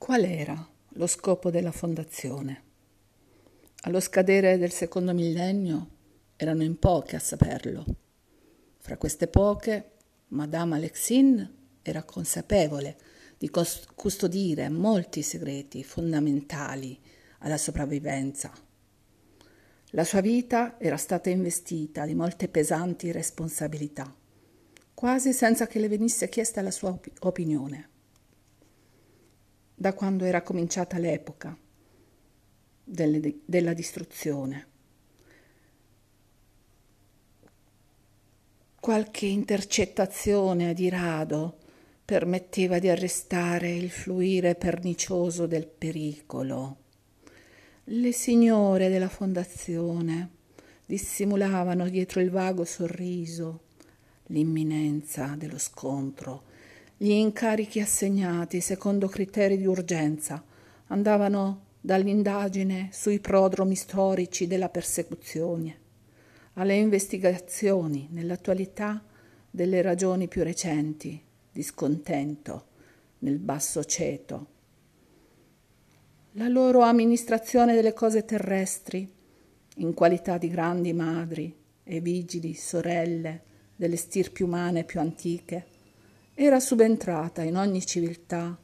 Qual era lo scopo della fondazione? Allo scadere del secondo millennio erano in poche a saperlo. Fra queste poche, Madame Alexine era consapevole di custodire molti segreti fondamentali alla sopravvivenza. La sua vita era stata investita di molte pesanti responsabilità, quasi senza che le venisse chiesta la sua opinione da quando era cominciata l'epoca delle, della distruzione. Qualche intercettazione di rado permetteva di arrestare il fluire pernicioso del pericolo. Le signore della fondazione dissimulavano dietro il vago sorriso l'imminenza dello scontro gli incarichi assegnati secondo criteri di urgenza andavano dall'indagine sui prodromi storici della persecuzione alle investigazioni nell'attualità delle ragioni più recenti di scontento nel basso ceto. La loro amministrazione delle cose terrestri, in qualità di grandi madri e vigili sorelle delle stirpi umane più antiche, era subentrata in ogni civiltà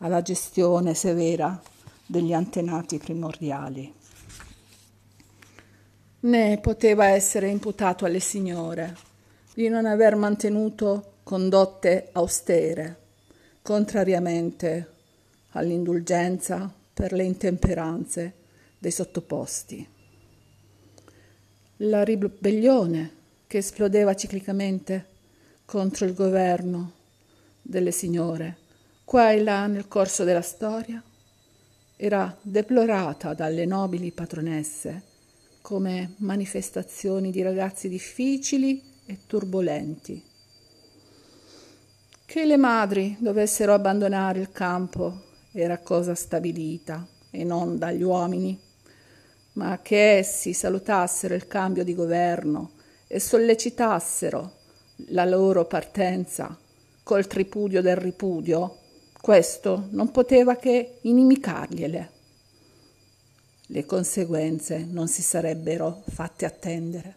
alla gestione severa degli antenati primordiali. Né poteva essere imputato alle signore di non aver mantenuto condotte austere, contrariamente all'indulgenza per le intemperanze dei sottoposti. La ribellione che esplodeva ciclicamente contro il governo delle signore, qua e là nel corso della storia, era deplorata dalle nobili patronesse come manifestazioni di ragazzi difficili e turbolenti. Che le madri dovessero abbandonare il campo era cosa stabilita e non dagli uomini, ma che essi salutassero il cambio di governo e sollecitassero la loro partenza col tripudio del ripudio, questo non poteva che inimicargliele. Le conseguenze non si sarebbero fatte attendere.